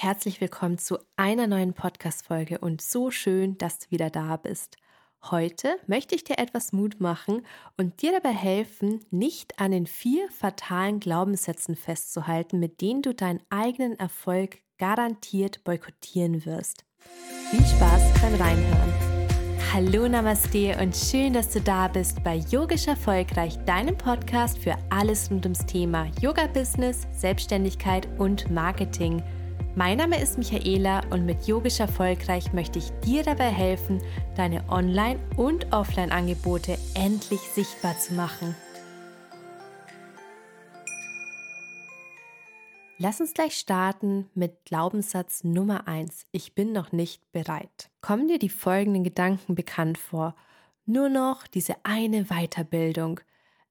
herzlich willkommen zu einer neuen Podcast-Folge und so schön, dass du wieder da bist. Heute möchte ich dir etwas Mut machen und dir dabei helfen, nicht an den vier fatalen Glaubenssätzen festzuhalten, mit denen du deinen eigenen Erfolg garantiert boykottieren wirst. Viel Spaß beim Reinhören. Hallo Namaste und schön, dass du da bist bei Yogisch Erfolgreich, deinem Podcast für alles rund ums Thema Yoga-Business, Selbstständigkeit und Marketing. Mein Name ist Michaela und mit Yogisch Erfolgreich möchte ich dir dabei helfen, deine Online- und Offline-Angebote endlich sichtbar zu machen. Lass uns gleich starten mit Glaubenssatz Nummer 1. Ich bin noch nicht bereit. Kommen dir die folgenden Gedanken bekannt vor? Nur noch diese eine Weiterbildung.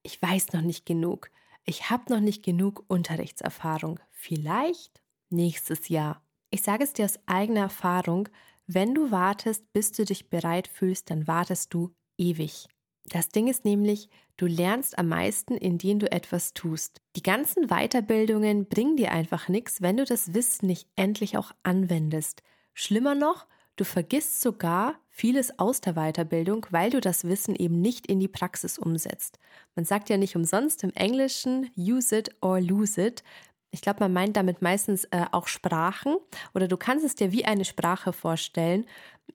Ich weiß noch nicht genug. Ich habe noch nicht genug Unterrichtserfahrung. Vielleicht nächstes Jahr. Ich sage es dir aus eigener Erfahrung, wenn du wartest, bis du dich bereit fühlst, dann wartest du ewig. Das Ding ist nämlich, du lernst am meisten, indem du etwas tust. Die ganzen Weiterbildungen bringen dir einfach nichts, wenn du das Wissen nicht endlich auch anwendest. Schlimmer noch, du vergisst sogar vieles aus der Weiterbildung, weil du das Wissen eben nicht in die Praxis umsetzt. Man sagt ja nicht umsonst im Englischen use it or lose it. Ich glaube, man meint damit meistens äh, auch Sprachen oder du kannst es dir wie eine Sprache vorstellen.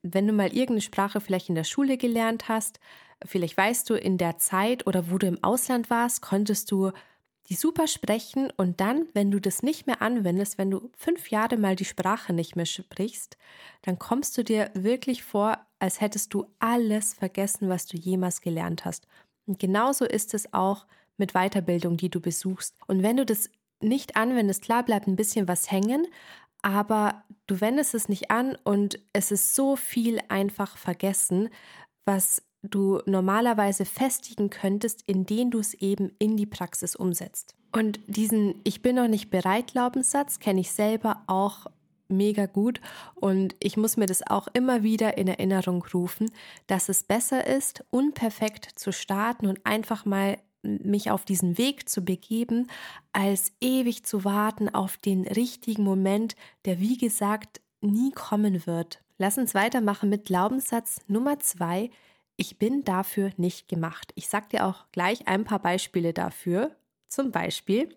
Wenn du mal irgendeine Sprache vielleicht in der Schule gelernt hast, vielleicht weißt du in der Zeit oder wo du im Ausland warst, konntest du die super sprechen und dann, wenn du das nicht mehr anwendest, wenn du fünf Jahre mal die Sprache nicht mehr sprichst, dann kommst du dir wirklich vor, als hättest du alles vergessen, was du jemals gelernt hast. Und genauso ist es auch mit Weiterbildung, die du besuchst. Und wenn du das nicht anwendest, klar bleibt ein bisschen was hängen, aber du wendest es nicht an und es ist so viel einfach vergessen, was du normalerweise festigen könntest, indem du es eben in die Praxis umsetzt. Und diesen Ich bin noch nicht bereit Glaubenssatz kenne ich selber auch mega gut und ich muss mir das auch immer wieder in Erinnerung rufen, dass es besser ist, unperfekt zu starten und einfach mal mich auf diesen Weg zu begeben, als ewig zu warten auf den richtigen Moment, der wie gesagt nie kommen wird. Lass uns weitermachen mit Glaubenssatz Nummer zwei. Ich bin dafür nicht gemacht. Ich sag dir auch gleich ein paar Beispiele dafür. Zum Beispiel,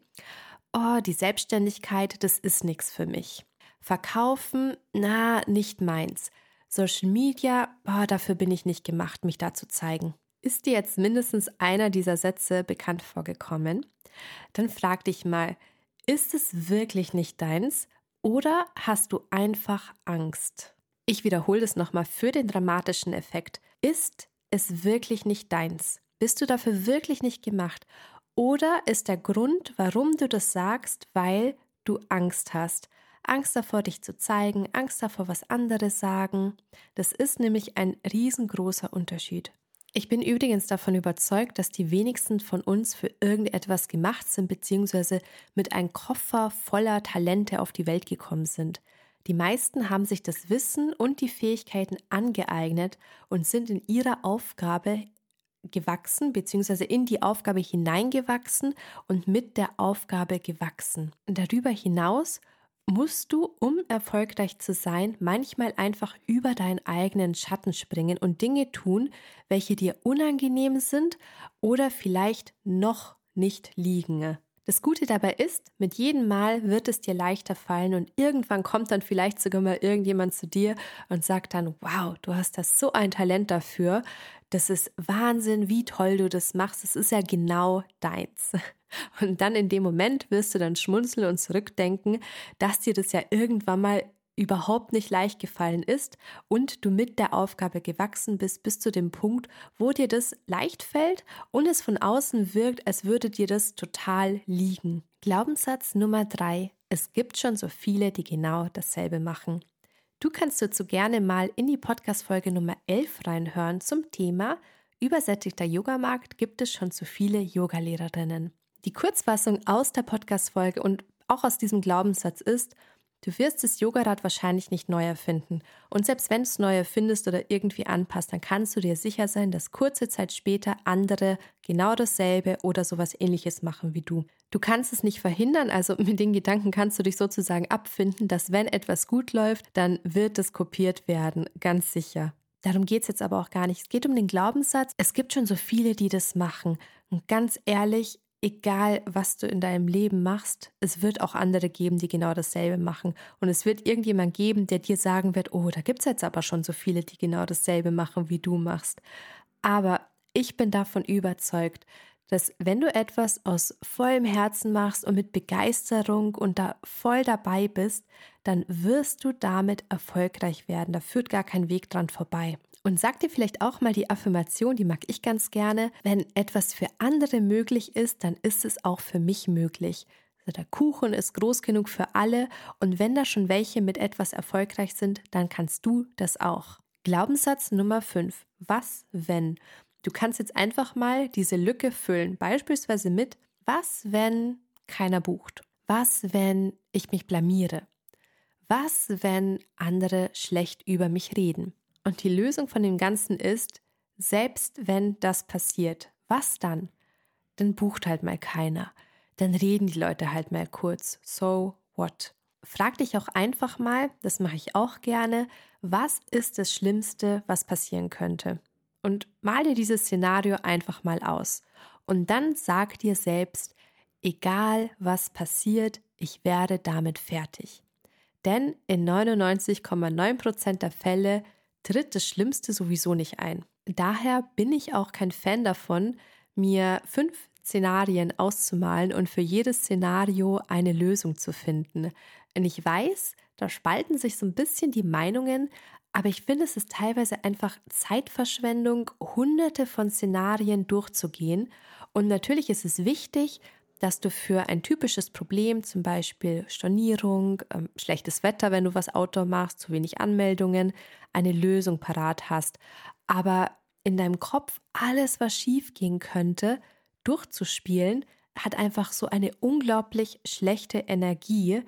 oh, die Selbstständigkeit, das ist nichts für mich. Verkaufen, na, nicht meins. Social Media, oh, dafür bin ich nicht gemacht, mich da zu zeigen. Ist dir jetzt mindestens einer dieser Sätze bekannt vorgekommen? Dann frag dich mal, ist es wirklich nicht deins oder hast du einfach Angst? Ich wiederhole es nochmal für den dramatischen Effekt. Ist es wirklich nicht deins? Bist du dafür wirklich nicht gemacht? Oder ist der Grund, warum du das sagst, weil du Angst hast? Angst davor, dich zu zeigen, Angst davor, was andere sagen. Das ist nämlich ein riesengroßer Unterschied. Ich bin übrigens davon überzeugt, dass die wenigsten von uns für irgendetwas gemacht sind, beziehungsweise mit einem Koffer voller Talente auf die Welt gekommen sind. Die meisten haben sich das Wissen und die Fähigkeiten angeeignet und sind in ihrer Aufgabe gewachsen, beziehungsweise in die Aufgabe hineingewachsen und mit der Aufgabe gewachsen. Darüber hinaus musst du, um erfolgreich zu sein, manchmal einfach über deinen eigenen Schatten springen und Dinge tun, welche dir unangenehm sind oder vielleicht noch nicht liegen. Das Gute dabei ist, mit jedem Mal wird es dir leichter fallen und irgendwann kommt dann vielleicht sogar mal irgendjemand zu dir und sagt dann, wow, du hast das so ein Talent dafür. Das ist Wahnsinn, wie toll du das machst. Es ist ja genau deins. Und dann in dem Moment wirst du dann schmunzeln und zurückdenken, dass dir das ja irgendwann mal überhaupt nicht leicht gefallen ist und du mit der Aufgabe gewachsen bist bis zu dem Punkt, wo dir das leicht fällt und es von außen wirkt, als würde dir das total liegen. Glaubenssatz Nummer drei. Es gibt schon so viele, die genau dasselbe machen. Du kannst dazu gerne mal in die Podcast-Folge Nummer 11 reinhören zum Thema Übersättigter Yogamarkt gibt es schon zu viele Yogalehrerinnen. Die Kurzfassung aus der Podcast-Folge und auch aus diesem Glaubenssatz ist, du wirst das Yogarad wahrscheinlich nicht neu erfinden. Und selbst wenn du es neu erfindest oder irgendwie anpasst, dann kannst du dir sicher sein, dass kurze Zeit später andere genau dasselbe oder sowas ähnliches machen wie du. Du kannst es nicht verhindern, also mit den Gedanken kannst du dich sozusagen abfinden, dass wenn etwas gut läuft, dann wird es kopiert werden, ganz sicher. Darum geht es jetzt aber auch gar nicht. Es geht um den Glaubenssatz. Es gibt schon so viele, die das machen. Und ganz ehrlich, egal was du in deinem Leben machst, es wird auch andere geben, die genau dasselbe machen. Und es wird irgendjemand geben, der dir sagen wird, oh, da gibt es jetzt aber schon so viele, die genau dasselbe machen, wie du machst. Aber ich bin davon überzeugt, dass wenn du etwas aus vollem Herzen machst und mit Begeisterung und da voll dabei bist, dann wirst du damit erfolgreich werden. Da führt gar kein Weg dran vorbei. Und sag dir vielleicht auch mal die Affirmation, die mag ich ganz gerne. Wenn etwas für andere möglich ist, dann ist es auch für mich möglich. Also der Kuchen ist groß genug für alle und wenn da schon welche mit etwas erfolgreich sind, dann kannst du das auch. Glaubenssatz Nummer 5. Was wenn? Du kannst jetzt einfach mal diese Lücke füllen, beispielsweise mit, was wenn keiner bucht? Was wenn ich mich blamiere? Was wenn andere schlecht über mich reden? Und die Lösung von dem Ganzen ist, selbst wenn das passiert, was dann? Dann bucht halt mal keiner. Dann reden die Leute halt mal kurz. So what? Frag dich auch einfach mal, das mache ich auch gerne, was ist das Schlimmste, was passieren könnte? Und mal dir dieses Szenario einfach mal aus. Und dann sag dir selbst, egal was passiert, ich werde damit fertig. Denn in 99,9% der Fälle tritt das Schlimmste sowieso nicht ein. Daher bin ich auch kein Fan davon, mir fünf Szenarien auszumalen und für jedes Szenario eine Lösung zu finden. Und ich weiß, da spalten sich so ein bisschen die Meinungen, aber ich finde, es ist teilweise einfach Zeitverschwendung, hunderte von Szenarien durchzugehen. Und natürlich ist es wichtig, dass du für ein typisches Problem, zum Beispiel Stornierung, ähm, schlechtes Wetter, wenn du was Outdoor machst, zu wenig Anmeldungen, eine Lösung parat hast. Aber in deinem Kopf alles, was schief gehen könnte, durchzuspielen, hat einfach so eine unglaublich schlechte Energie.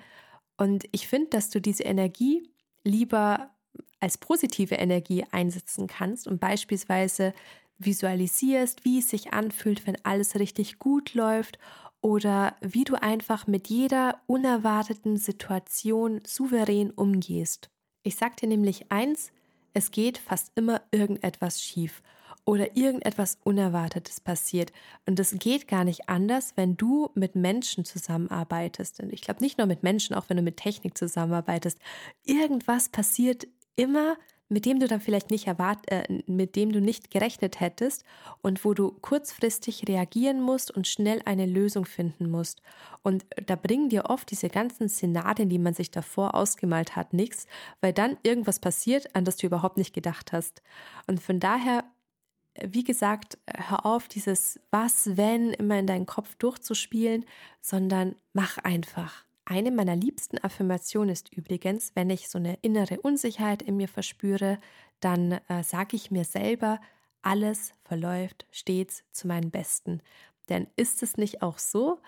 Und ich finde, dass du diese Energie lieber als positive Energie einsetzen kannst und beispielsweise visualisierst, wie es sich anfühlt, wenn alles richtig gut läuft oder wie du einfach mit jeder unerwarteten Situation souverän umgehst. Ich sag dir nämlich eins, es geht fast immer irgendetwas schief oder irgendetwas Unerwartetes passiert. Und es geht gar nicht anders, wenn du mit Menschen zusammenarbeitest. Und ich glaube nicht nur mit Menschen, auch wenn du mit Technik zusammenarbeitest. Irgendwas passiert immer mit dem du dann vielleicht nicht erwart, äh, mit dem du nicht gerechnet hättest und wo du kurzfristig reagieren musst und schnell eine Lösung finden musst. Und da bringen dir oft diese ganzen Szenarien, die man sich davor ausgemalt hat, nichts, weil dann irgendwas passiert, an das du überhaupt nicht gedacht hast. Und von daher wie gesagt, hör auf, dieses Was, wenn immer in deinen Kopf durchzuspielen, sondern mach einfach. Eine meiner liebsten Affirmationen ist übrigens, wenn ich so eine innere Unsicherheit in mir verspüre, dann äh, sage ich mir selber, alles verläuft stets zu meinem Besten. Denn ist es nicht auch so,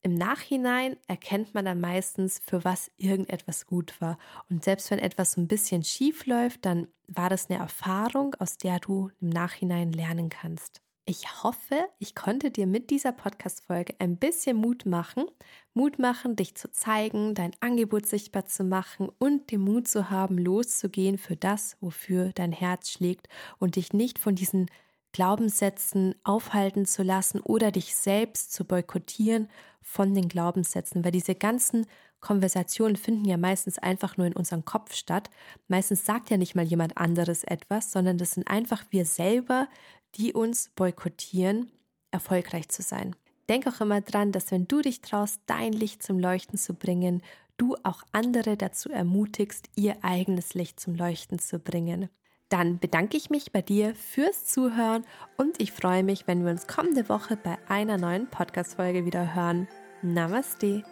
im Nachhinein erkennt man dann meistens, für was irgendetwas gut war. Und selbst wenn etwas so ein bisschen schief läuft, dann war das eine Erfahrung, aus der du im Nachhinein lernen kannst. Ich hoffe, ich konnte dir mit dieser Podcast-Folge ein bisschen Mut machen. Mut machen, dich zu zeigen, dein Angebot sichtbar zu machen und den Mut zu haben, loszugehen für das, wofür dein Herz schlägt und dich nicht von diesen Glaubenssätzen aufhalten zu lassen oder dich selbst zu boykottieren von den Glaubenssätzen, weil diese ganzen Konversationen finden ja meistens einfach nur in unserem Kopf statt. Meistens sagt ja nicht mal jemand anderes etwas, sondern das sind einfach wir selber, die uns boykottieren, erfolgreich zu sein. Denk auch immer dran, dass wenn du dich traust, dein Licht zum Leuchten zu bringen, du auch andere dazu ermutigst, ihr eigenes Licht zum Leuchten zu bringen. Dann bedanke ich mich bei dir fürs Zuhören und ich freue mich, wenn wir uns kommende Woche bei einer neuen Podcast-Folge wieder hören. Namaste.